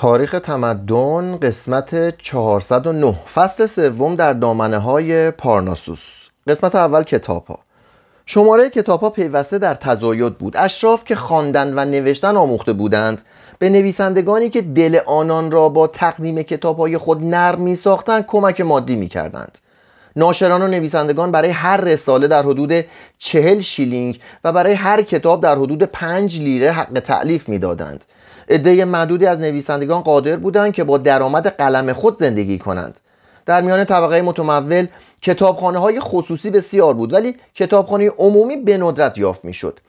تاریخ تمدن قسمت 409 فصل سوم در دامنه های پارناسوس. قسمت اول کتاب ها شماره کتاب ها پیوسته در تزاید بود. اشراف که خواندن و نوشتن آموخته بودند. به نویسندگانی که دل آنان را با تقدیم کتاب های خود نرم می ساختند کمک مادی می کردند ناشران و نویسندگان برای هر رساله در حدود چهل شیلینگ و برای هر کتاب در حدود پنج لیره حق تعلیف می‌دادند. عده معدودی از نویسندگان قادر بودند که با درآمد قلم خود زندگی کنند. در میان طبقه متمول کتابخانه های خصوصی بسیار بود ولی کتابخانه عمومی به ندرت یافت می‌شد.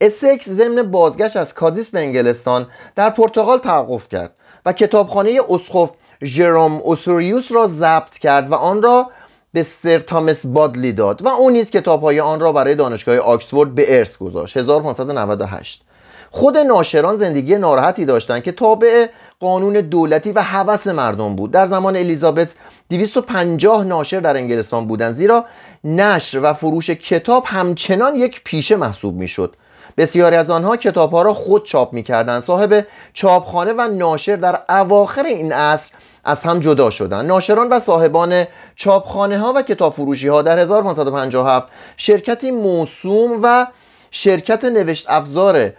اسکس ضمن بازگشت از کادیس به انگلستان در پرتغال توقف کرد و کتابخانه اسقف ژروم اوسوریوس را ضبط کرد و آن را به سر تامس بادلی داد و او نیز کتابهای آن را برای دانشگاه آکسفورد به ارث گذاشت. 1598 خود ناشران زندگی ناراحتی داشتند که تابع قانون دولتی و هوس مردم بود. در زمان الیزابت 250 ناشر در انگلستان بودند زیرا نشر و فروش کتاب همچنان یک پیشه محسوب می‌شد. بسیاری از آنها کتابها را خود چاپ می‌کردند. صاحب چاپخانه و ناشر در اواخر این عصر از هم جدا شدند. ناشران و صاحبان چاپخانه ها و کتاب فروشی ها در 1557 شرکتی موسوم و شرکت نوشت افزار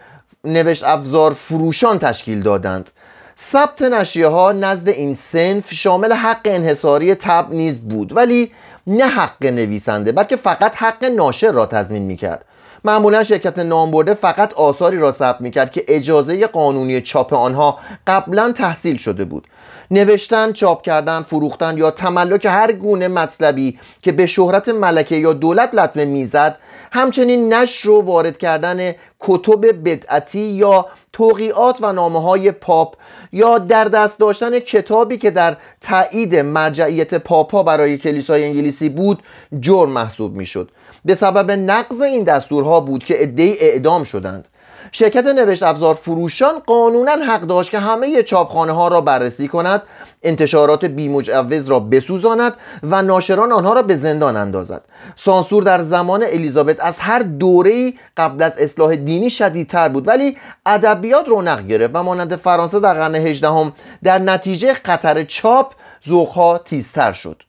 نوشت افزار فروشان تشکیل دادند. ثبت نشریه ها نزد این سنف شامل حق انحصاری تب نیز بود ولی نه حق نویسنده بلکه فقط حق ناشر را تضمین می‌کرد. معمولا شرکت نامبرده فقط آثاری را ثبت می‌کرد که اجازه قانونی چاپ آنها قبلا تحصیل شده بود. نوشتن، چاپ کردن، فروختن یا تملک هر گونه مطلبی که به شهرت ملکه یا دولت لطمه می‌زد همچنین نشر و وارد کردن کتب بدعتی یا توقیات و نامه های پاپ یا در دست داشتن کتابی که در تایید مرجعیت پاپا برای کلیسای انگلیسی بود جرم محسوب می‌شد. به سبب نقض این دستورها بود که عدهای اعدام شدند. شرکت نوشت افزار فروشان قانونا حق داشت که همه چاپخانه ها را بررسی کند انتشارات بیمجوز را بسوزاند و ناشران آنها را به زندان اندازد. سانسور در زمان الیزابت از هر دوره قبل از اصلاح دینی شدیدتر بود ولی ادبیات رونق گرفت و مانند فرانسه در قرن هجدهم در نتیجه خطر چاپ ذوقها تیزتر شد.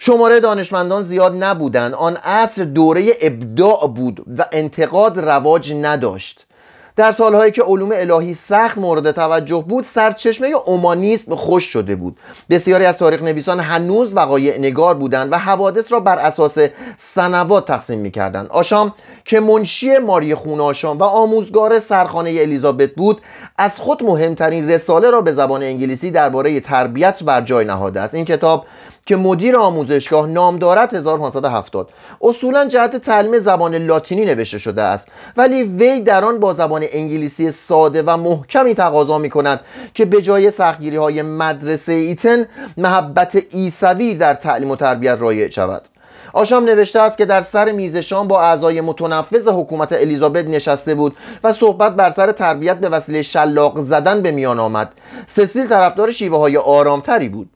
شماره دانشمندان زیاد نبودند آن عصر دوره ابداع بود و انتقاد رواج نداشت. در سالهایی که علوم الهی سخت مورد توجه بود سرچشمه اومانیسم خوش شده بود. بسیاری از تاریخ نویسان هنوز وقایع نگار بودند و حوادث را بر اساس سنوات تقسیم می‌کردند. آشام که منشی ماری خون آشام و آموزگار سرخانه الیزابت بود از خود مهمترین رساله را به زبان انگلیسی درباره تربیت بر جای نهاده است. این کتاب که مدیر آموزشگاه نام دارد 1570 اصولا جهت تعلیم زبان لاتینی نوشته شده است. ولی وی در آن با زبان انگلیسی ساده و محکمی تقاضا می کند که به جای سختگیری های مدرسه ایتن محبت ایسوی در تعلیم و تربیت رایج شود. آشام نوشته است که در سر میز شام با اعضای متنفذ حکومت الیزابت نشسته بود و صحبت بر سر تربیت به وسیله شلاق زدن به میان آمد. سسیل طرفدار شیوه های آرامتری بود.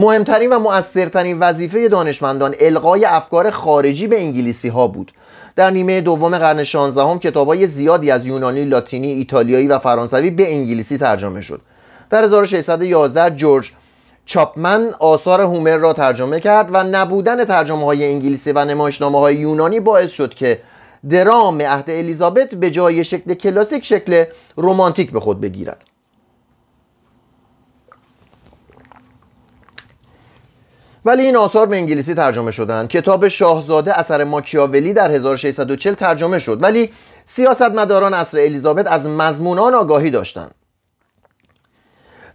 مهمترین و مؤثرترین وظیفه دانشمندان القای افکار خارجی به انگلیسی ها بود. در نیمه دوم قرن 16 هم کتاب های زیادی از یونانی، لاتینی، ایتالیایی و فرانسوی به انگلیسی ترجمه شد. در 1611 جورج چاپمن آثار هومر را ترجمه کرد و نبودن ترجمه های انگلیسی و نمایشنامه های یونانی باعث شد که درام عهد الیزابت به جای شکل کلاسیک شکل رومانتیک به خود بگیرد. ولی این آثار به انگلیسی ترجمه شدند کتاب شاهزاده اثر ماکیاولی در 1640 ترجمه شد. ولی سیاستمداران عصر الیزابت از مضمونان آگاهی داشتند.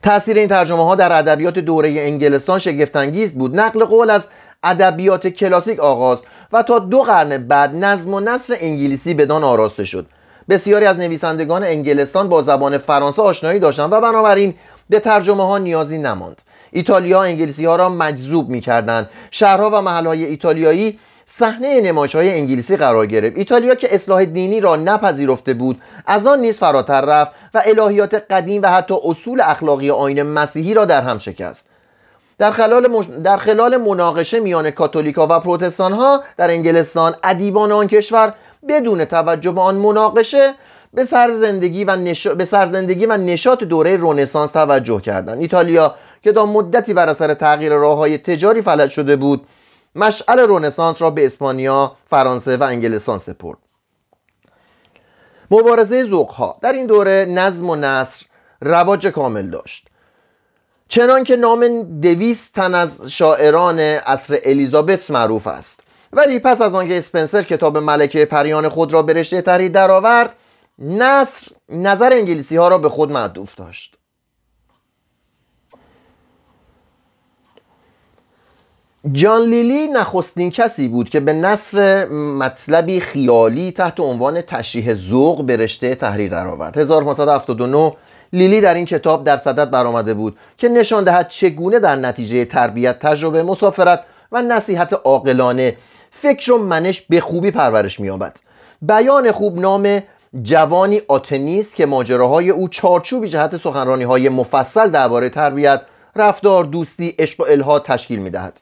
تاثیر این ترجمه ها در ادبیات دوره انگلستان شگفتانگیز بود. نقل قول از ادبیات کلاسیک آغاز و تا دو قرن بعد نظم و نصر انگلیسی بدان آراسته شد. بسیاری از نویسندگان انگلستان با زبان فرانسه آشنایی داشتند و بنابراین به ترجمه ها نیازی نماند. ایتالیا انگلیسی ها را مجذوب می کردن. شهرها و محل های ایتالیایی صحنه نمایش های انگلیسی قرار گرفت. ایتالیا که اصلاح دینی را نپذیرفته بود از آن نیز فراتر رفت و الهیات قدیم و حتی اصول اخلاقی آین مسیحی را در هم شکست. در خلال, مش... در خلال مناقشه میان کاتولیکا و پروتستان ها در انگلستان ادیبان آن کشور بدون توجه به آن مناقشه به سرزندگی و, نش... به سرزندگی و نشاط دوره رونسانس توجه کردند. ایتالیا که تا مدتی بر اثر تغییر راه های تجاری فلج شده بود مشعل رونسانس را به اسپانیا، فرانسه و انگلستان سپرد. مبارزه ذوقها در این دوره نظم و نصر رواج کامل داشت. چنان که نام دویست تن از شاعران عصر الیزابت معروف است. ولی پس از آنکه اسپنسر کتاب ملکه پریان خود را به رشته درآورد نصر نظر انگلیسی ها را به خود معدوف داشت. جان لیلی نخستین کسی بود که به نصر مطلبی خیالی تحت عنوان تشریح ذوق به رشته تحریر درآورد. 1579 لیلی در این کتاب در صدد برآمده بود که نشان دهد چگونه در نتیجه تربیت تجربه مسافرت و نصیحت عاقلانه فکر و منش به خوبی پرورش مییابد. بیان خوب نام جوانی آتنیست که ماجراهای او چارچوبی جهت سخنرانی های مفصل درباره تربیت رفتار دوستی عشق و الهاد تشکیل می‌دهد.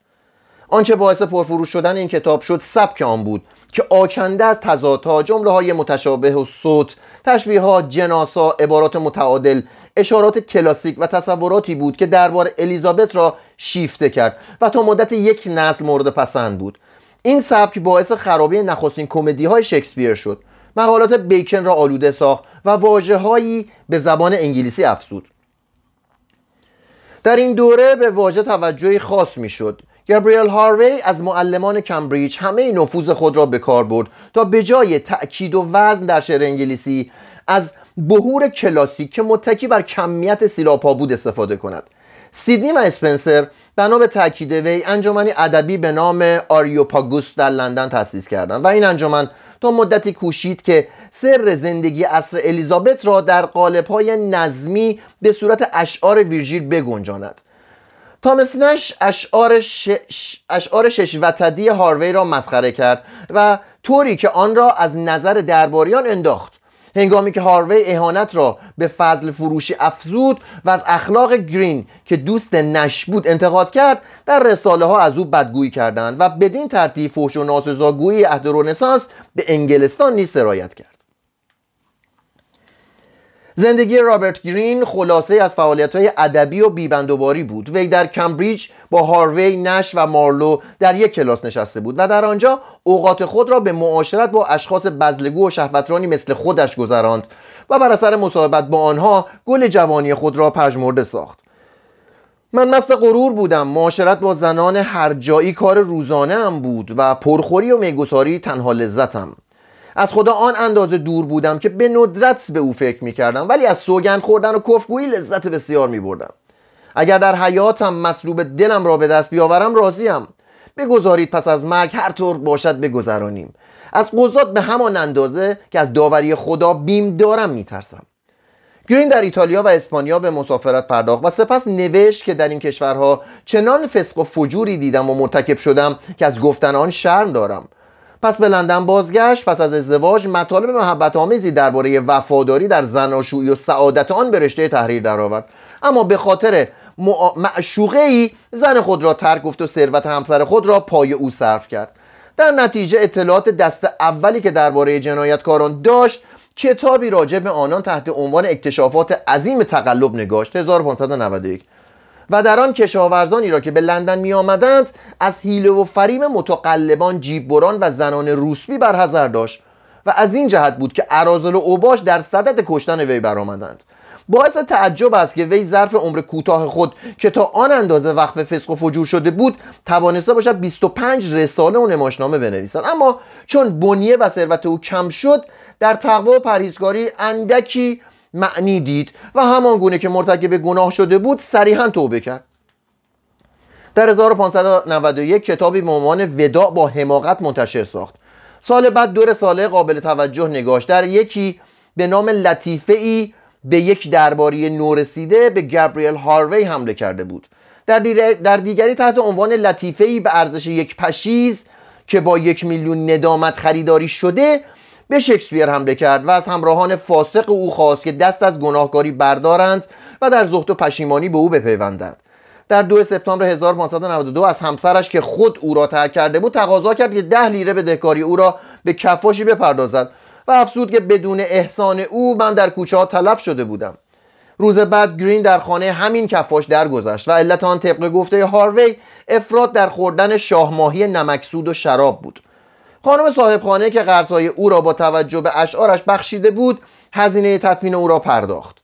آنچه باعث پرفروش شدن این کتاب شد سبک آن بود که آکنده از تضادها جمله های متشابه و صوت تشبیه ها جناسا عبارات متعادل اشارات کلاسیک و تصوراتی بود که درباره الیزابت را شیفته کرد و تا مدت یک نسل مورد پسند بود. این سبک باعث خرابی نخستین کمدی های شکسپیر شد. مقالات بیکن را آلوده ساخت و واجه هایی به زبان انگلیسی افزود. در این دوره به واژه توجهی خاص می‌شد. گابریل هاروی از معلمان کمبریج همه نفوذ خود را به کار برد تا به جای تأکید و وزن در شعر انگلیسی از بحور کلاسیک که متکی بر کمیت سیلاب‌ها بود استفاده کند. سیدنی و اسپنسر بنا به تاکید وی انجمنی ادبی به نام آریوپاگوس در لندن تأسیس کردند و این انجمن تا مدتی کوشید که سرزندگی عصر الیزابت را در قالب‌های نظمی به صورت اشعار ویرژیل بگنجاند. تامس نش اشعار, شش اشعار ششوتدی هاروی را مسخره کرد و طوری که آن را از نظر درباریان انداخت. هنگامی که هاروی اهانت را به فضل فروشی افزود و از اخلاق گرین که دوست نش بود انتقاد کرد در رساله ها از او بدگویی کردند و بدین ترتیب فوش و ناسزاگویی عهد به انگلستان نیز سرایت کرد. زندگی رابرت گرین خلاصه از فعالیت های ادبی و بیبندوباری بود. وی در کمبریج با هاروی نش و مارلو در یک کلاس نشسته بود و در آنجا اوقات خود را به معاشرت با اشخاص بزلگو و شهوترانی مثل خودش گذراند و بر اثر مصاحبت با آنها گل جوانی خود را پژمرده ساخت. من مست غرور بودم. معاشرت با زنان هر جایی کار روزانه هم بود و پرخوری و میگساری تنها لذتم. از خدا آن اندازه دور بودم که به ندرت به او فکر می کردم ولی از سوگن خوردن و کفگویی لذت بسیار می بردم اگر در حیاتم مصلوب دلم را به دست بیاورم راضیم. بگذارید پس از مرگ هر طور باشد بگذرانیم. از قضات به همان اندازه که از داوری خدا بیم دارم میترسم. گرین در ایتالیا و اسپانیا به مسافرت پرداخت و سپس نوشت که در این کشورها چنان فسق و فجوری دیدم و مرتکب شدم که از گفتن آن شرم دارم. پس به لندن بازگشت. پس از ازدواج مطالب محبت آمیزی درباره وفاداری در زناشویی و سعادت آن به رشته تحریر درآورد. اما به خاطر معشوقه ای زن خود را ترک گفت و ثروت همسر خود را پای او صرف کرد. در نتیجه اطلاعات دست اولی که درباره جنایتکاران داشت کتابی راجع به آنان تحت عنوان اکتشافات عظیم تقلب نگاشت. 1591 و در آن کشاورزانی را که به لندن می آمدند از حیله و فریم متقلبان جیببران و زنان روسبی برحضر داشت و از این جهت بود که ارازل و اوباش در صدد کشتن وی برآمدند. باعث تعجب است که وی ظرف عمر کوتاه خود که تا آن اندازه وقف فسق و فجور شده بود توانسته باشد 25 رساله و نماشنامه بنویسد. اما چون بنیه و ثروت او کم شد در تقوا و پرهیزگاری اندکی معنی دید و همان گونه که مرتکب گناه شده بود صریحا توبه کرد. در 1591 کتابی به عنوان وداع با حماقت منتشر ساخت. سال بعد دور ساله قابل توجه نگاشت در یکی به نام لطیفه ای به یک درباری نورسیده به گابریل هاروی حمله کرده بود. در, در دیگری تحت عنوان لطیفه ای به ارزش یک پشیز که با یک میلیون ندامت خریداری شده به شکسپیر حمله کرد و از همراهان فاسق او خواست که دست از گناهکاری بردارند و در زهد و پشیمانی به او بپیوندند. در دو سپتامبر 1592 از همسرش که خود او را ترک کرده بود تقاضا کرد که ده لیره به دهکاری او را به کفاشی بپردازد و و افسود که بدون احسان او من در کوچه ها تلف شده بودم. روز بعد گرین در خانه همین کفاش درگذشت و علت آن طبق گفته هاروی افراد در خوردن شاهماهی نمکسود و شراب بود. خانم صاحب خانه که قرضهای او را با توجه به اشعارش بخشیده بود هزینه تطمین او را پرداخت.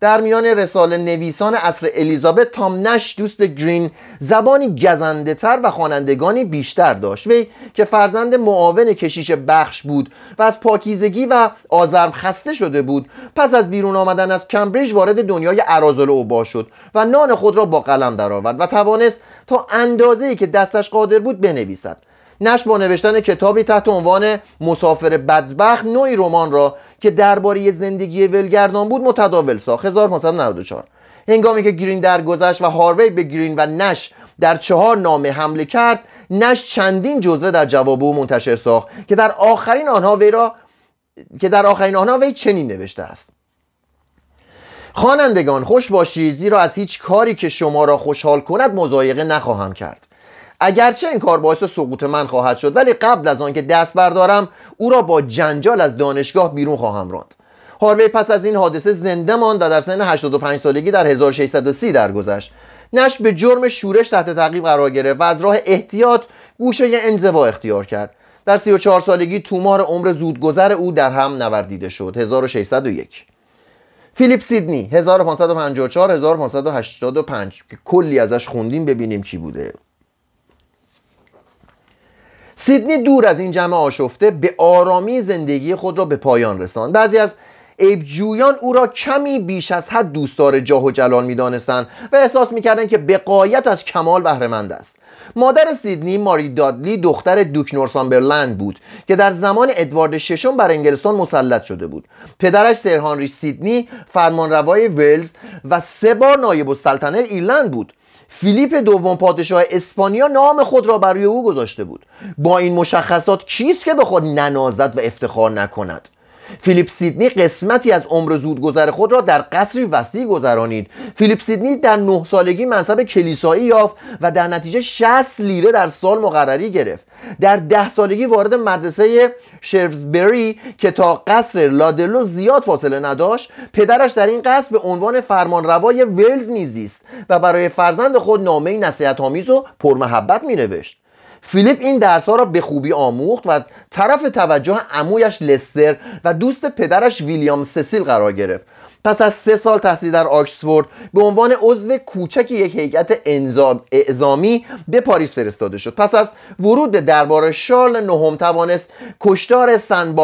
در میان رساله نویسان عصر الیزابت تام نش دوست گرین زبانی گزنده تر و خوانندگانی بیشتر داشت. وی که فرزند معاون کشیش بخش بود و از پاکیزگی و آزرم خسته شده بود پس از بیرون آمدن از کمبریج وارد دنیای ارازل اوبا شد و نان خود را با قلم درآورد و توانست تا اندازه‌ای که دستش قادر بود بنویسد. نش با نوشتن کتابی تحت عنوان مسافر بدبخت نوعی رمان را که درباره زندگی ولگردان بود متداول ساخت. 1594 هنگامی که گرین درگذشت و هاروی به گرین و نش در چهار نامه حمله کرد نش چندین جزوه در جواب او منتشر ساخت که در آخرین آنها وی را که در آخرین آنها وی چنین نوشته است. خوانندگان خوش باشید زیرا از هیچ کاری که شما را خوشحال کند مزایقه نخواهم کرد. اگرچه این کار باعث سقوط من خواهد شد ولی قبل از آنکه دست بردارم او را با جنجال از دانشگاه بیرون خواهم راند. هاروی پس از این حادثه زنده ماند و در سن 85 سالگی در 1630 درگذشت. نش به جرم شورش تحت تعقیب قرار گرفت و از راه احتیاط گوشه انزوا اختیار کرد. در 34 سالگی تومار عمر زودگذر او در هم نوردیده شد. 1601 فیلیپ سیدنی 1554 1585 که کلی ازش خوندیم ببینیم کی بوده. سیدنی دور از این جمع آشفته به آرامی زندگی خود را به پایان رساند. بعضی از جویان او را کمی بیش از حد دوستدار جاه و جلال می‌دانستند و احساس می‌کردند که به قایت از کمال بهرهمند است. مادر سیدنی ماری دادلی دختر دوک نورسامبرلند بود که در زمان ادوارد ششم بر انگلستان مسلط شده بود. پدرش سر هانری سیدنی فرمانروای ولز و سه بار نایب السلطنه ایرلند بود. فیلیپ دوم پادشاه اسپانیا نام خود را برای او گذاشته بود. با این مشخصات کیست که به خود ننازد و افتخار نکند؟ فیلیپ سیدنی قسمتی از عمر زودگذر خود را در قصری وسیع گذرانید. فیلیپ سیدنی در نه سالگی منصب کلیسایی یافت و در نتیجه 60 لیره در سال مقرری گرفت. در ده سالگی وارد مدرسه شرفزبری که تا قصر لادلو زیاد فاصله نداشت پدرش در این قصر به عنوان فرمانروای ولز میزیست و برای فرزند خود نامه نصیحت آمیز و پرمحبت مینوشت. فیلیپ این درس را به خوبی آموخت و طرف توجه عمویش لستر و دوست پدرش ویلیام سسیل قرار گرفت. پس از سه سال تحصیل در آکسفورد به عنوان عضو کوچک یک هیئت اعزامی به پاریس فرستاده شد. پس از ورود به دربار شارل نهم توانست کشتار سن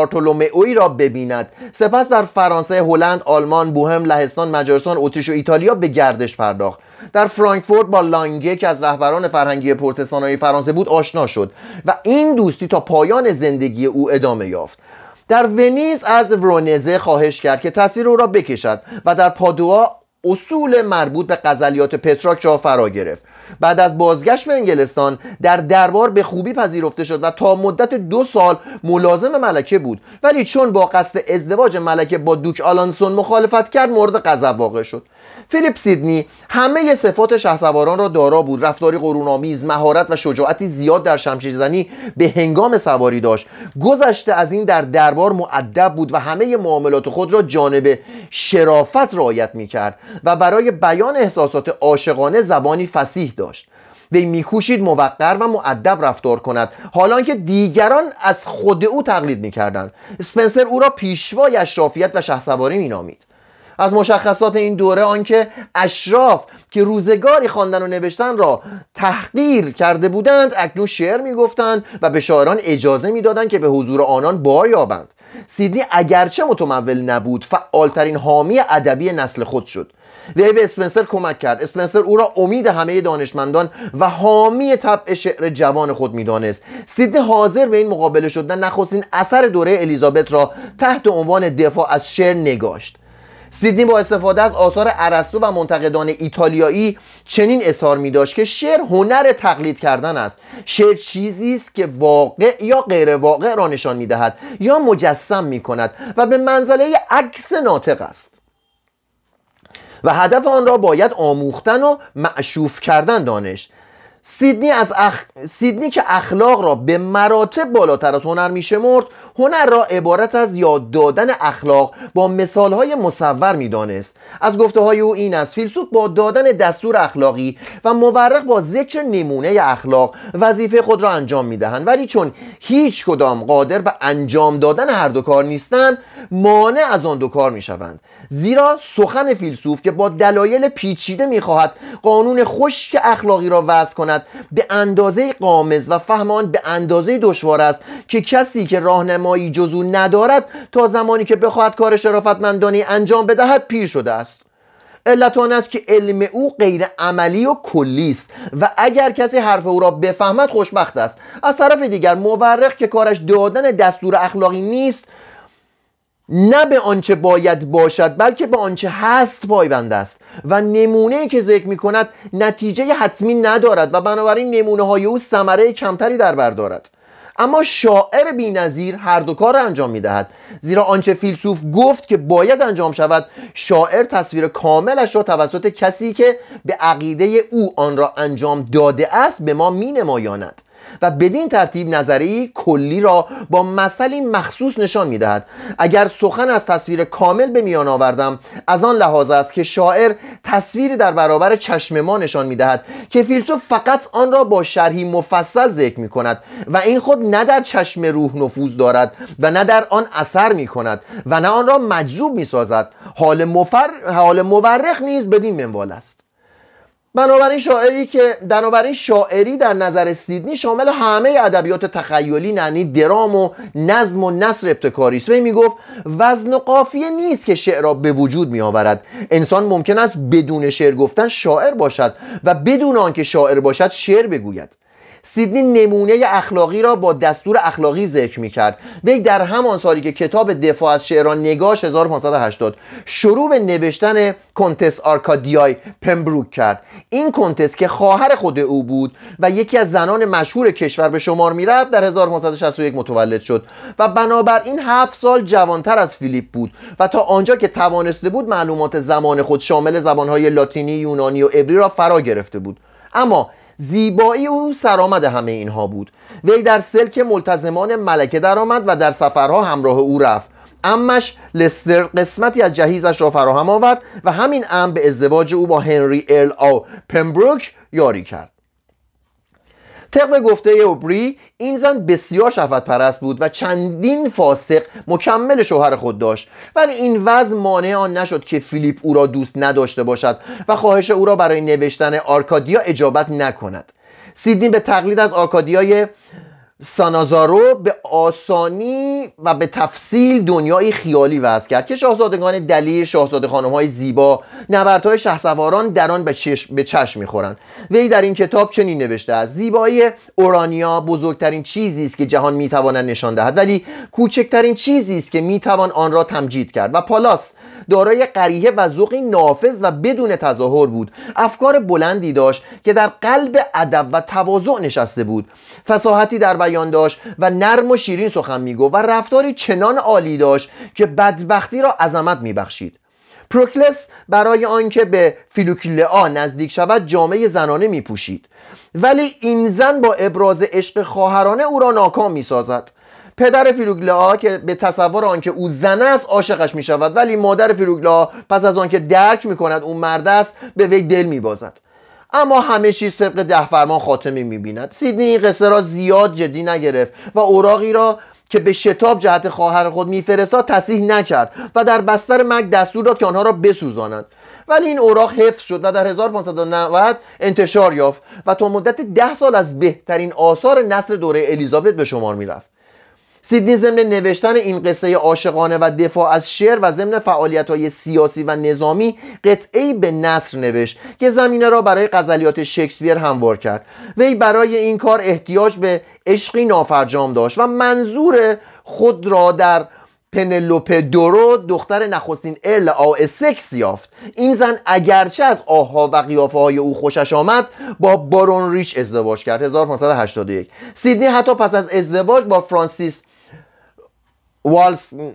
اوی را ببیند. سپس در فرانسه هلند آلمان بوهم لهستان مجارستان اتریش و ایتالیا به گردش پرداخت. در فرانکفورت با لانگه که از رهبران فرهنگی پروتستانهای فرانسه بود آشنا شد و این دوستی تا پایان زندگی او ادامه یافت. در ونیز از ورونزه خواهش کرد که تصویر او را بکشد و در پادوا اصول مربوط به غزلیات پترارک را فرا گرفت. بعد از بازگشت به انگلستان در دربار به خوبی پذیرفته شد و تا مدت دو سال ملازم ملکه بود. ولی چون با قصد ازدواج ملکه با دوک آلانسون مخالفت کرد مورد غضب واقع شد. فیلیپ سیدنی همه صفات شهسواران را دارا بود. رفتاری غرورآمیز مهارت و شجاعتی زیاد در شمشیرزنی به هنگام سواری داشت. گذشته از این در دربار معدب بود و همه معاملات خود را جانب شرافت رعایت می‌کرد و برای بیان احساسات عاشقانه زبانی فسیح داشت. وی میکوشید موقر و معدب رفتار کند. حالا که دیگران از خود او تقلید می‌کردند. اسپنسر او را پیشوای اشرافیت و شهسواری مینامید. از مشخصات این دوره آنکه اشراف که روزگاری خواندن و نوشتن را تحقیر کرده بودند اکنون شعر می‌گفتند و به شاعران اجازه می‌دادند که به حضور آنان بار یابند سیدنی اگرچه متمول نبود فعالترین حامی ادبی نسل خود شد. وی به اسپنسر کمک کرد. اسپنسر او را امید همه دانشمندان و حامی طبع شعر جوان خود می‌دانست. سیدنی حاضر به این مقابله شدن نخستین اثر دوره الیزابت را تحت عنوان دفاع از شعر نگاشت. سیدنی با استفاده از آثار ارسطو و منتقدان ایتالیایی چنین اظهار می داشت که شعر هنر تقلید کردن است. شعر چیزی است که واقع یا غیر واقع را نشان می دهد یا مجسم می کند و به منزله عکس ناطق است. و هدف آن را باید آموختن و معشوف کردن دانش. سیدنی, از اخ... سیدنی که اخلاق را به مراتب بالاتر از هنر میشمرد هنر را عبارت از یاد دادن اخلاق با مثالهای مصور می‌دانست. از گفته های او این است فیلسوف با دادن دستور اخلاقی و مورخ با ذکر نمونه اخلاق وظیفه خود را انجام می‌دهند. ولی چون هیچ کدام قادر به انجام دادن هر دو کار نیستند مانع از آن دو کار می‌شوند. زیرا سخن فیلسوف که با دلایل پیچیده می‌خواهد قانون خشک اخلاقی را وضع کند به اندازه قامز و فهم آن به اندازه دشوار است که کسی که راهنمایی جزو ندارد تا زمانی که بخواهد کار شرافتمندانه انجام بدهد پیر شده است. علت آن است که علم او غیر عملی و کلی است و اگر کسی حرف او را بفهمد خوشبخت است. از طرف دیگر مورخ که کارش دادن دستور اخلاقی نیست نه به آنچه باید باشد بلکه به آنچه هست پایبند است. و نمونه که ذکر می کند نتیجه حتمی ندارد و بنابراین نمونه های او ثمره کمتری در بر دارد. اما شاعر بینظیر هر دو کار را انجام می دهد زیرا آنچه فیلسوف گفت که باید انجام شود شاعر تصویر کاملش را توسط کسی که به عقیده او آن را انجام داده است به ما می نمایاند و بدین ترتیب نظری کلی را با مثلی مخصوص نشان می‌دهد. اگر سخن از تصویر کامل به میان آوردم از آن لحاظ است که شاعر تصویری در برابر چشم ما نشان می‌دهد که فیلسوف فقط آن را با شرحی مفصل ذکر می کند و این خود نه در چشم روح نفوذ دارد و نه در آن اثر می کند و نه آن را مجذوب می سازد حال, مفر... حال مورخ نیز بدین منوال است. بنابراین شاعری که بنابراین شاعری در نظر سیدنی شامل همه ادبیات تخیلی یعنی درام و نظم و نصر ابتکاری است. و می‌گفت وزن و قافیه نیست که شعر را به وجود می آورد انسان ممکن است بدون شعر گفتن شاعر باشد و بدون آنکه شاعر باشد شعر بگوید. سیدنی نمونه اخلاقی را با دستور اخلاقی ذکر می کرد وی در همان سالی که کتاب دفاع از شعر را نگاشت 1580 شروع به نوشتن کنتس آرکادیای پمبروک کرد. این کنتس که خواهر خود او بود و یکی از زنان مشهور کشور به شمار می‌رفت در 1561 متولد شد و بنابراین هفت سال جوانتر از فیلیپ بود و تا آنجا که توانسته بود معلومات زمان خود شامل زبانهای لاتینی یونانی و عبری را فرا گرفته بود. اما زیبایی او سرآمد همه اینها بود. وی در سلک ملتزمان ملکه درآمد و در سفرها همراه او رفت. امش لستر قسمتی از جهیزش را فراهم آورد و همین ام به ازدواج او با هنری ارل او پمبروک یاری کرد. طبق گفته اوبری این زن بسیار شفت پرست بود و چندین فاسق مکمل شوهر خود داشت. ولی این وضع مانع آن نشد که فیلیپ او را دوست نداشته باشد و خواهش او را برای نوشتن آرکادیا اجابت نکند. سیدنی به تقلید از آرکادیای سانازارو به آسانی و به تفصیل دنیای خیالی وضع کرد که شاهزادگان دلیر شاهزاده خانم های زیبا نبردهای شهسواران در آن به چشم, به چشم می‌خورند. وی در این کتاب چنین نوشته است زیبایی اورانیا بزرگترین چیزی است که جهان می‌تواند نشان دهد ولی کوچکترین چیزی است که می‌توان آن را تمجید کرد. و پالاس دارای قریه و ذوقی نافذ و بدون تظاهر بود. افکار بلندی داشت که در قلب ادب و تواضع نشسته بود. فساحتی در بیان داشت و نرم و شیرین سخن می‌گفت و رفتاری چنان عالی داشت که بدبختی را عظمت میبخشید. پروکلس برای آنکه به فیلوکلئا نزدیک شود جامعه زنانه میپوشید. ولی این زن با ابراز عشق خواهرانه او را ناکام می‌سازد. پدر فیلوگلا که به تصور آنکه او زن است عاشقش می شود ولی مادر فیلوگلا پس از آنکه درک می کند او مرد است به وی دل می بازد اما همه چیز طبق ده فرمان خاتمه می بیند سیدنی این قصه را زیاد جدی نگرفت و اوراقی را که به شتاب جهت خواهر خود میفرستاد تصیح نکرد و در بستر مرگ دستور داد که آنها را بسوزانند. ولی این اوراق حفظ شد و در 1590 انتشار یافت و تا مدت ده سال از بهترین آثار نصر دوره الیزابت به شمار می‌رفت. سیدنی ضمن نوشتن این قصه عاشقانه و دفاع از شعر و ضمن فعالیت های سیاسی و نظامی قطعی به نصر نوشت که زمینه را برای غزلیات شکسپیر هموار کرد. وی برای این کار احتیاج به عشقی نافرجام داشت و منظور خود را در پنلوپ دورو دختر نخستین ارل آو اسکس یافت. این زن اگرچه از آها و قیافه های او خوشش آمد با بارون ریچ ازدواج کرد. 1581 سیدنی حتی پس از ازدواج با فرانسیس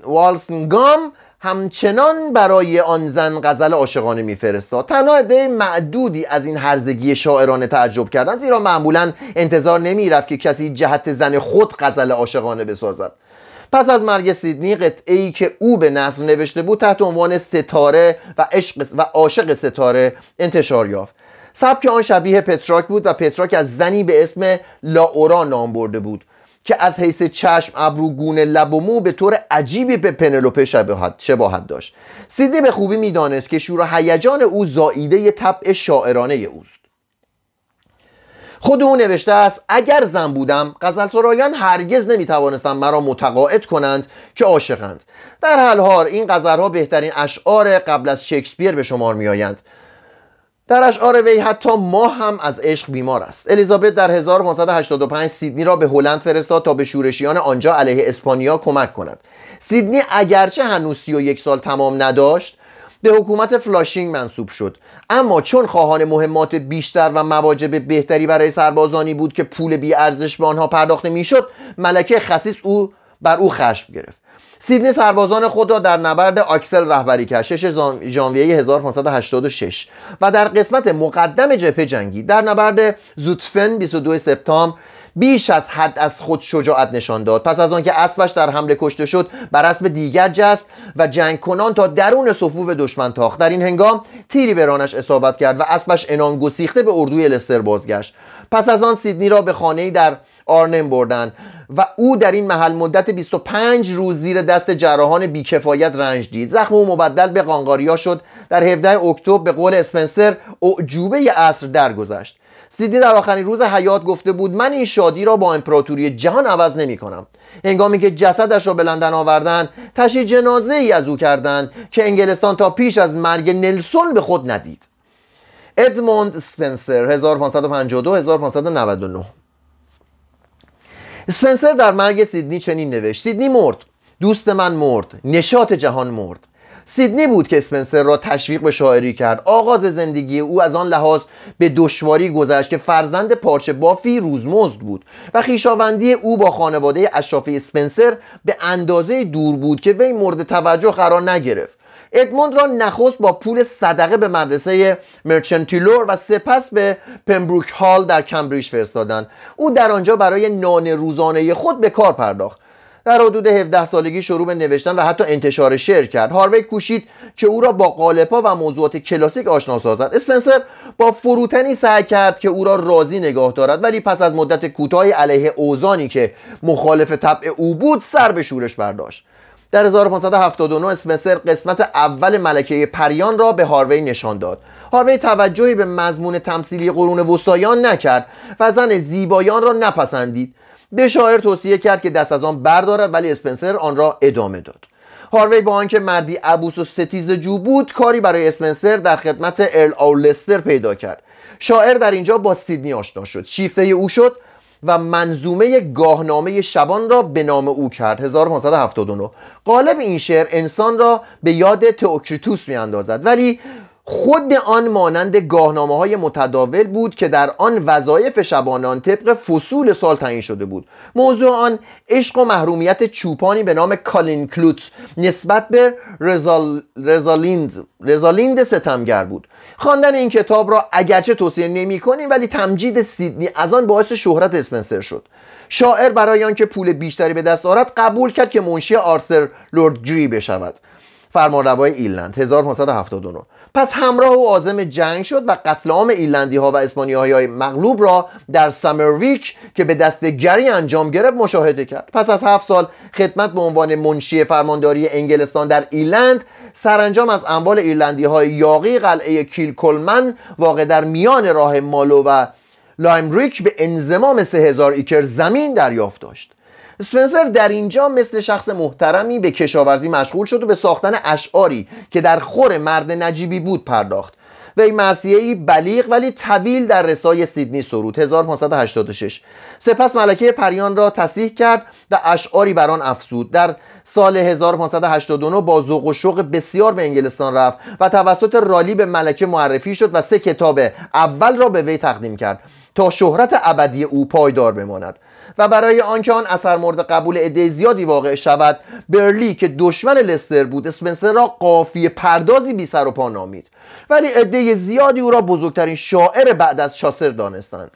والسینگام همچنان برای آن زن غزل عاشقانه میفرستاد. تنها عده معدودی از این هرزگی شاعرانه تعجب کردند زیرا معمولا انتظار نمی‌رفت که کسی جهت زن خود غزل عاشقانه بسازد. پس از مرگ سیدنی قطعه ای که او به نثر نوشته بود تحت عنوان ستاره و عشق و عاشق ستاره انتشار یافت. سبک آن شبیه پترارک بود و پترارک از زنی به اسم لاورا نام برده بود. که از حیث چشم ابرو گونه لب و مو به طور عجیبی به پنلوپه شباهت, داشت. سیدنی به خوبی می‌دانست که شور و هیجان او زاییده طبع شاعرانه اوست. خود او نوشته است اگر زن بودم غزل سرایان هرگز نمی‌توانستند مرا متقاعد کنند که عاشقند. در حال این غزلها بهترین اشعار قبل از شکسپیر به شمار میآیند. در اشعار وی حتی ما هم از عشق بیمار است. الیزابت در 1585 سیدنی را به هلند فرستاد تا به شورشیان آنجا علیه اسپانیا کمک کند. سیدنی اگرچه هنوز 31 سال تمام نداشت به حکومت فلاشینگ منصوب شد. اما چون خواهان مهمات بیشتر و مواجب بهتری برای سربازانی بود که پول بی ارزش به آنها پرداخته می‌شد ملکه خسیس او بر او خشم گرفت. سیدنی سربازان خود را در نبرد آکسل رهبری کرد. 6 ژانویه 1586 و در قسمت مقدم جبهه جنگی در نبرد زوتفن 22 سپتامبر بیش از حد از خود شجاعت نشان داد. پس از آنکه اسبش در حمله کشته شد بر اسب دیگر جست و جنگ کنان تا درون صفوف دشمن تاخت. در این هنگام تیری به رانش اصابت کرد و اسبش انان گسیخته به اردوی لستر بازگشت. پس از آن سیدنی را به خانه در آرنم بردند و او در این محل مدت 25 روز زیر دست جراحان بیکفایت رنج دید. زخم او مبدل به قانقاریا شد. در 17 اکتبر به قول اسپنسر اعجوبه عصر درگذشت. سیدی در آخرین روز حیات گفته بود من این شادی را با امپراتوری جهان عوض نمی کنم. هنگامی که جسدش را به لندن آوردند تشییع جنازه ای از او کردند که انگلستان تا پیش از مرگ نلسون به خود ندید. ادموند سپنسر 1552 1599 سپنسر در مرگ سیدنی چنین نوشت. سیدنی مرد. دوست من مرد. نشاط جهان مرد. سیدنی بود که اسپنسر را تشویق به شاعری کرد. آغاز زندگی او از آن لحاظ به دشواری گذشت که فرزند پارچه بافی روزمزد بود و خیشاوندی او با خانواده اشرافی اسپنسر به اندازه دور بود که وی مورد توجه قرار نگرفت. ادموند را نخست با پول صدقه به مدرسه مرچنتیلور و سپس به پمبروک هال در کمبریج فرستادند او در آنجا برای نان روزانه خود به کار پرداخت. در حدود 17 سالگی شروع به نوشتن و حتی انتشار شعر کرد. هاروی کوشید که او را با قالبها و موضوعات کلاسیک آشنا سازد. اسپنسر با فروتنی سعی کرد که او را راضی نگاه دارد ولی پس از مدت کوتاهی علیه اوزانی که مخالف طبع او بود سر به شورش برداشت. در 1579 اسپنسر قسمت اول ملکه پریان را به هاروی نشان داد. هاروی توجهی به مضمون تمثیلی قرون وسطایان نکرد و زن زیبایان را نپسندید. به شاعر توصیه کرد که دست از آن بردارد ولی اسپنسر آن را ادامه داد. هاروی با آنکه مردی عبوس و ستیز جو بود کاری برای اسپنسر در خدمت ارل آولستر پیدا کرد. شاعر در اینجا با سیدنی آشنا شد. شیفته او شد و منظومه گاهنامه شبان را به نام او کرد. 1579 قالب این شعر انسان را به یاد تئوکریتوس می اندازد ولی خود آن مانند گاهنامه های متداول بود که در آن وظایف شبانان طبق فصول سال تعیین شده بود. موضوع آن عشق و محرومیت چوپانی به نام کالین کلوت نسبت به رزال... رزالیند رزالیند ستمگر بود. خواندن این کتاب را اگرچه توصیه نمی کنیم ولی تمجید سیدنی از آن باعث شهرت اسپنسر شد. شاعر برای آنکه پول بیشتری به دست آورد قبول کرد که منشی آرثر لورد گری بشود. فرمانروای ایرلند 1579 پس همراه او عازم جنگ شد و قتل عام ایرلندی ها و اسپانیایی های مغلوب را در سامرویک که به دست گری انجام گرفت مشاهده کرد. پس از هفت سال خدمت به عنوان منشی فرمانداری انگلستان در ایرلند سرانجام از اموال ایرلندی های یاغی قلعه کیلکلمن واقع در میان راه مالو و لایمریک به انضمام سه هزار ایکر زمین دریافت داشت. سپنسر در اینجا مثل شخص محترمی به کشاورزی مشغول شد و به ساختن اشعاری که در خور مرد نجیبی بود پرداخت. وی مرثیه‌ای بلیغ ولی طویل در رثای سیدنی سرود 1586 سپس ملکه پریان را تصیح کرد و اشعاری بر آن افزود. در سال 1589 با ذوق و شوق بسیار به انگلستان رفت و توسط رالی به ملکه معرفی شد و سه کتاب اول را به وی تقدیم کرد تا شهرت ابدی او پایدار بماند. و برای آنکه آن اثر مورد قبول عده زیادی واقع شود برلی که دشمن لستر بود اسپنسر را قافیه پردازی بی سر و پا نامید. ولی عده زیادی او را بزرگترین شاعر بعد از شاسر دانستند.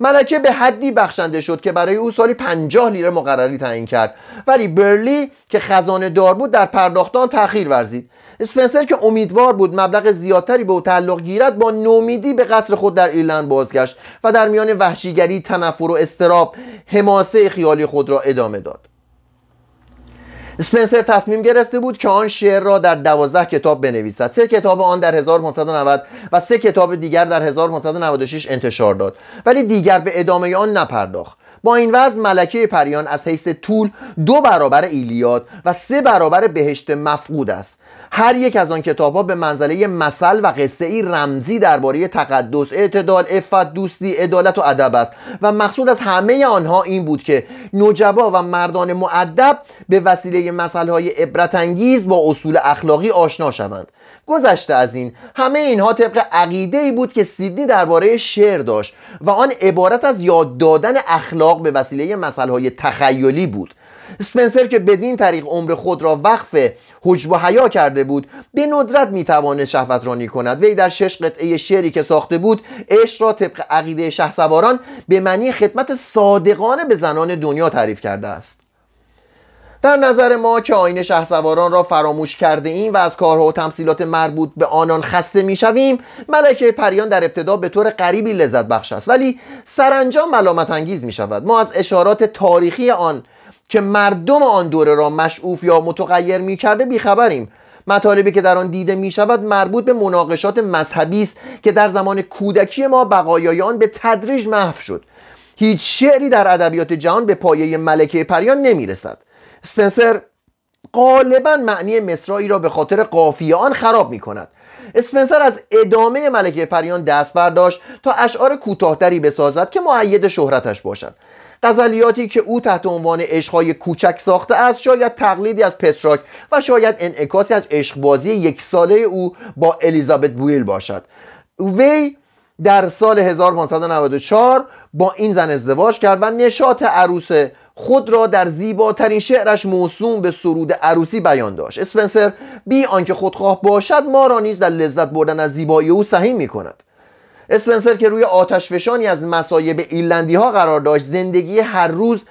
ملکه به حدی بخشنده شد که برای او سالی پنجاه لیره مقرری تعیین کرد. ولی برلی که خزانه دار بود در پرداختان تأخیر ورزید. اسپنسر که امیدوار بود مبلغ زیادتری به او تعلق گیرد با نومیدی به قصر خود در ایرلند بازگشت و در میان وحشیگری تنفر و استراب حماسه خیالی خود را ادامه داد. اسپنسر تصمیم گرفته بود که آن شعر را در دوازده کتاب بنویسد. سه کتاب آن در 1590 و سه کتاب دیگر در 1596 انتشار داد. ولی دیگر به ادامه آن نپرداخت. با این وضع ملکه پریان از حیث طول دو برابر ایلیاد و سه برابر بهشت مفقود است. هر یک از آن کتاب ها به منزله مثل و قصه ای رمزی درباره تقدس اعتدال افت دوستی عدالت و ادب است. و مقصود از همه آنها این بود که نوجبا و مردان معدب به وسیله مسئله های عبرت انگیز با اصول اخلاقی آشنا شوند. گذشته از این همه اینها طبق عقیده ای بود که سیدنی درباره شعر داشت و آن عبارت از یاد دادن اخلاق به وسیله مسئله های تخیلی بود. سپنسر که بدین طریق عمر خود را وقف حجب و حیا کرده بود به ندرت می‌توانه شهوت رانی کند. وی در شش قطعه شعری که ساخته بود عشق را طبق عقیده سواران به معنی خدمت صادقانه به زنان دنیا تعریف کرده است. در نظر ما که آین شهسواران را فراموش کرده ایم و از کارها و تمثیلات مربوط به آنان خسته می‌شویم ملکه پریان در ابتدا به طور غریبی لذت بخش است. ولی سرانجام ملامت انگیز می شود ما از اشارات تاریخی آن که مردم آن دوره را مشعوف یا متغیر می کرده بیخبریم. مطالبی که در آن دیده می شود مربوط به مناقشات مذهبی است که در زمان کودکی ما بقایای آن به تدریج محو شد. هیچ شعری در ادبیات جهان به پایه ملکه پریان نمی رسد اسپنسر غالبا معنی مصرایی را به خاطر قافیه آن خراب می کند اسپنسر از ادامه ملکه پریان دست برداشت تا اشعار کوتاهتری بسازد که معید شهرتش باشد. غزلیاتی که او تحت عنوان عشقهای کوچک ساخته است شاید تقلیدی از پتراک و شاید انعکاسی از عشقبازی یک ساله او با الیزابت بویل باشد. وی در سال 1594 با این زن ازدواج کرد و نشاط عروس خود را در زیباترین شعرش موسوم به سرود عروسی بیان داشت. اسپنسر بی آنکه خودخواه باشد ما را نیز در لذت بردن از زیبایی او سهیم می کند اسپنسر که روی آتش فشانی از مصایب ایرلندی ها قرار داشت زندگی هر روز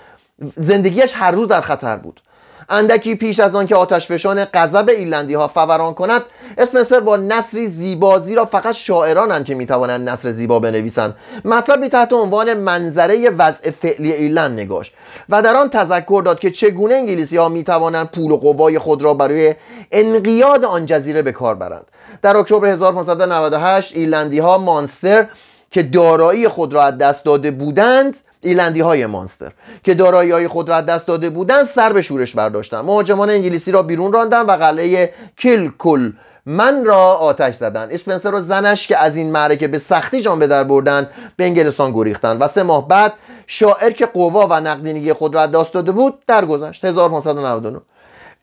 زندگیش هر روز در خطر بود. اندکی پیش از آن که آتش فشان غضب ایرلندی ها فوران کند اسپنسر با نصری زیبازی را فقط شاعرانند که می‌توانند نصر زیبا بنویسند. مطلبی تحت عنوان منظره وضع فعلی ایرلند نگاشت و در آن تذکر داد که چگونه انگلیسی ها می‌توانند پول و قوای خود را برای انقیاد آن جزیره به کار برند. در اکتبر 1598 ایرلندی ها مانستر که دارایی خود را از دست داده بودند ایلندی های مانستر که دارایی های خود را دست داده بودند سر به شورش برداشتند مهاجمان انگلیسی را بیرون راندن و قلعه کل من را آتش زدند اسپنسر و زنش که از این معرکه به سختی جان به در بردند به انگلستان گریختند و سه ماه بعد شاعر که قوا و نقدینگی خود را دست داده بود درگذشت. 1599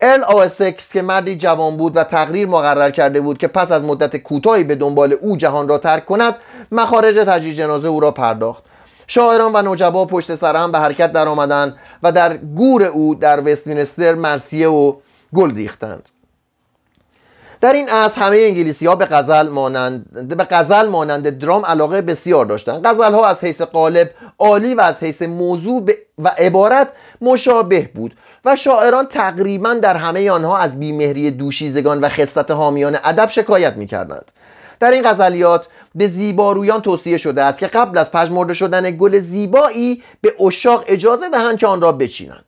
ال آسکس که مردی جوان بود و تقریر مقرر کرده بود که پس از مدت کوتاهی به دنبال او جهان را ترک کند مخارج تجهیز جنازه او را پرداخت. شاعران و نوجبا پشت سر هم به حرکت در آمدند و در گور او در وستمینستر مرسیه و گل ریختند. در این عصر همه انگلیسی ها به غزل مانند به غزل مانند درام علاقه بسیار داشتند. غزل ها از حیث قالب عالی و از حیث موضوع و عبارت مشابه بود و شاعران تقریبا در همه آنها از بیمهری دوشیزگان و خصت حامیان ادب شکایت می‌کردند. در این غزلیات به زیبارویان توصیه شده است که قبل از پژمرده شدن گل زیبایی به اشاق اجازه دهند که آن را بچینند.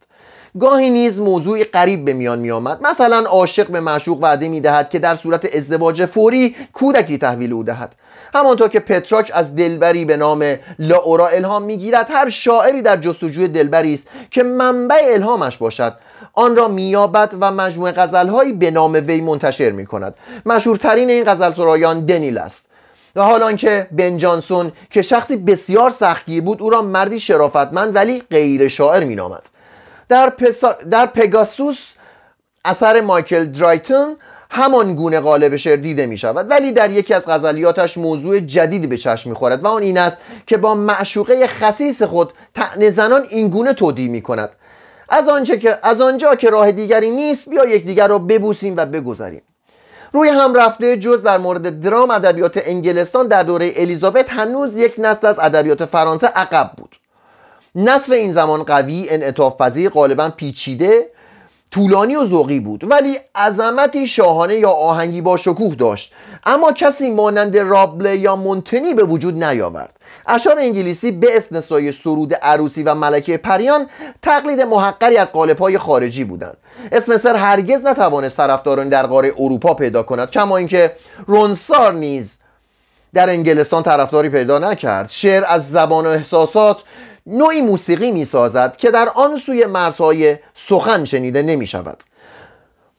گاهی نیز موضوعی قریب به میان می آمد مثلا عاشق به معشوق وعده می دهد که در صورت ازدواج فوری کودکی تحویل او دهد. همانطور که پتراک از دلبری به نام لاورا الهام می‌گیرد هر شاعری در جستجوی دلبری است که منبع الهامش باشد. آن را مییابد و مجموعه غزلهایی به نام وی منتشر می کند مشهورترین این غزل سرایان دنیل است. و حال که بن جانسون که شخصی بسیار سختگیر بود او را مردی شرافتمند ولی غیر شاعر مینامد. در, در پگاسوس اثر مایکل درایتون همان گونه غالب شعر دیده می شود ولی در یکی از غزلیاتش موضوع جدیدی به چشم می خورد و آن این است که با معشوقه خصیص خود تن زنان این گونه تودی می کند از آنجا که از آنجا که راه دیگری نیست بیا یکدیگر را ببوسیم و بگذاریم روی هم رفته جز در مورد درام ادبیات انگلستان در دوره الیزابت هنوز یک نسل از ادبیات فرانسه عقب بود. نصر این زمان قوی انعطاف پذیر غالبا پیچیده طولانی و ذوقی بود ولی عظمتی شاهانه یا آهنگی با شکوه داشت. اما کسی مانند رابله یا مونتنی به وجود نیاورد. اشعار انگلیسی به استثنای سرود عروسی و ملکه پریان تقلید محقری از قالب‌های خارجی بودند. اسمسر هرگز نتوانست طرفدارانی در قاره اروپا پیدا کند کما اینکه رونسار نیز در انگلستان طرفداری پیدا نکرد. شعر از زبان و احساسات نوعی موسیقی می سازد که در آن سوی مرزهای سخن شنیده نمی شود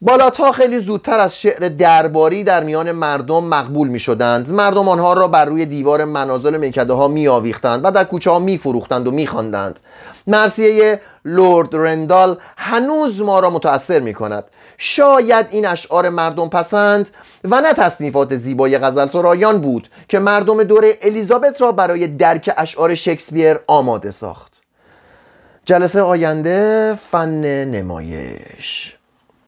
بالاتها خیلی زودتر از شعر درباری در میان مردم مقبول می شدند مردم آنها را بر روی دیوار منازل میکده ها می و در کوچه ها می فروختند و می خواندند. مرسیه لورد رندال هنوز ما را متأثر می کند شاید این اشعار مردم پسند و نه تصنیفات زیبای غزل سرایان بود که مردم دوره الیزابت را برای درک اشعار شکسپیر آماده ساخت. جلسه آینده فن نمایش.